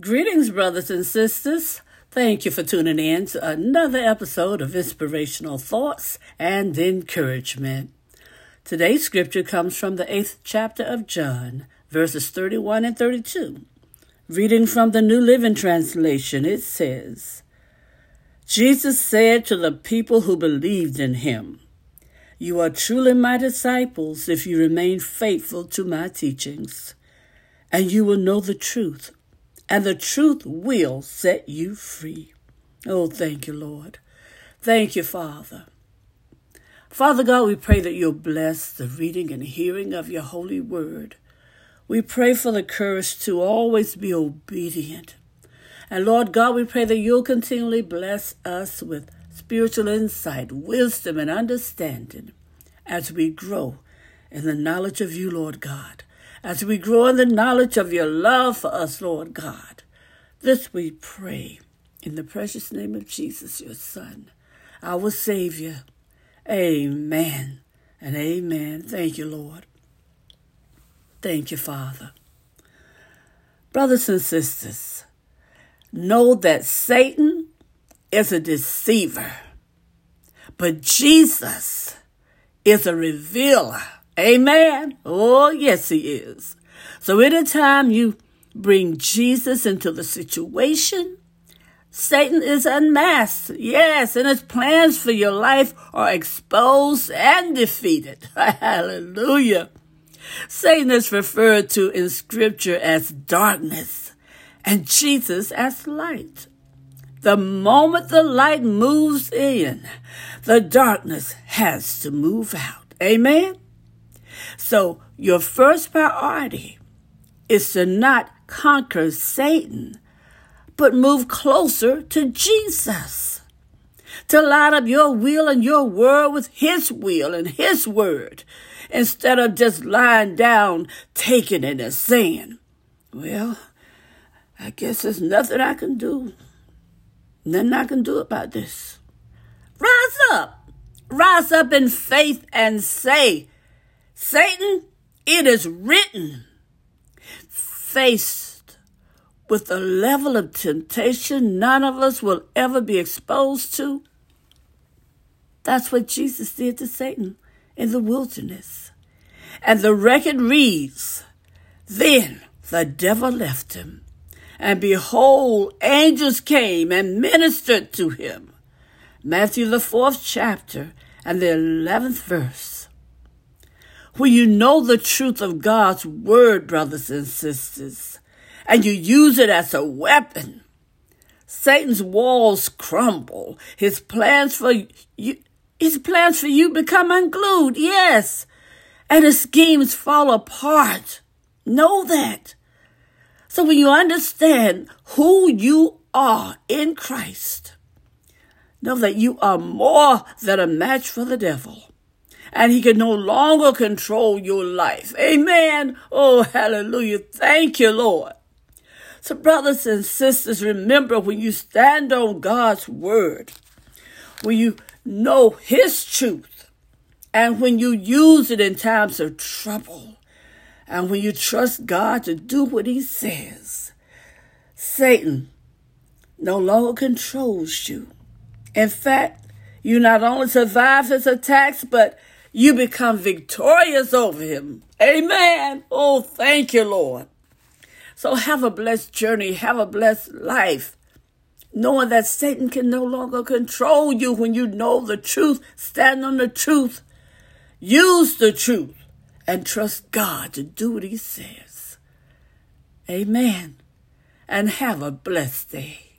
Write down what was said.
Greetings, brothers and sisters. Thank you for tuning in to another episode of Inspirational Thoughts and Encouragement. Today's scripture comes from the eighth chapter of John, verses 31 and 32. Reading from the New Living Translation, it says, Jesus said to the people who believed in him, You are truly my disciples if you remain faithful to my teachings, and you will know the truth and the truth will set you free. Oh, thank you, Lord. Thank you, Father. Father God, we pray that you'll bless the reading and hearing of your holy word. We pray for the courage to always be obedient. And Lord God, we pray that you'll continually bless us with spiritual insight, wisdom, and understanding as we grow in the knowledge of you, Lord God as we grow in the knowledge of your love for us, Lord God. This we pray in the precious name of Jesus, your Son, our Savior. Amen and amen. Thank you, Lord. Thank you, Father. Brothers and sisters, know that Satan is a deceiver, but Jesus is a revealer. Amen. Oh, yes, he is. So anytime you bring Jesus into the situation, Satan is unmasked. Yes, and his plans for your life are exposed and defeated. Hallelujah. Satan is referred to in scripture as darkness and Jesus as light. The moment the light moves in, the darkness has to move out. Amen. So your first priority is to not conquer Satan, but move closer to Jesus. To line up your will and your word with his will and his word, instead of just lying down, taking it and saying, Well, I guess there's nothing I can do. Nothing I can do about this. Rise up. Rise up in faith and say, Satan, it is written, faced with a level of temptation none of us will ever be exposed to. That's what Jesus did to Satan in the wilderness. And the record reads, Then the devil left him, and behold, angels came and ministered to him. Matthew, the fourth chapter, and the eleventh verse when you know the truth of God's word, brothers and sisters, and you use it as a weapon, Satan's walls crumble. His plans for you, his plans for you become unglued. Yes. And his schemes fall apart. Know that. So when you understand who you are in Christ, know that you are more than a match for the devil and he can no longer control your life. Amen. Oh, hallelujah. Thank you, Lord. So, brothers and sisters, remember when you stand on God's word, when you know his truth, and when you use it in times of trouble, and when you trust God to do what he says, Satan no longer controls you. In fact, you not only survive his attacks, but you become victorious over him. Amen. Oh, thank you, Lord. So have a blessed journey, have a blessed life, knowing that Satan can no longer control you when you know the truth, stand on the truth, use the truth, and trust God to do what he says. Amen. And have a blessed day.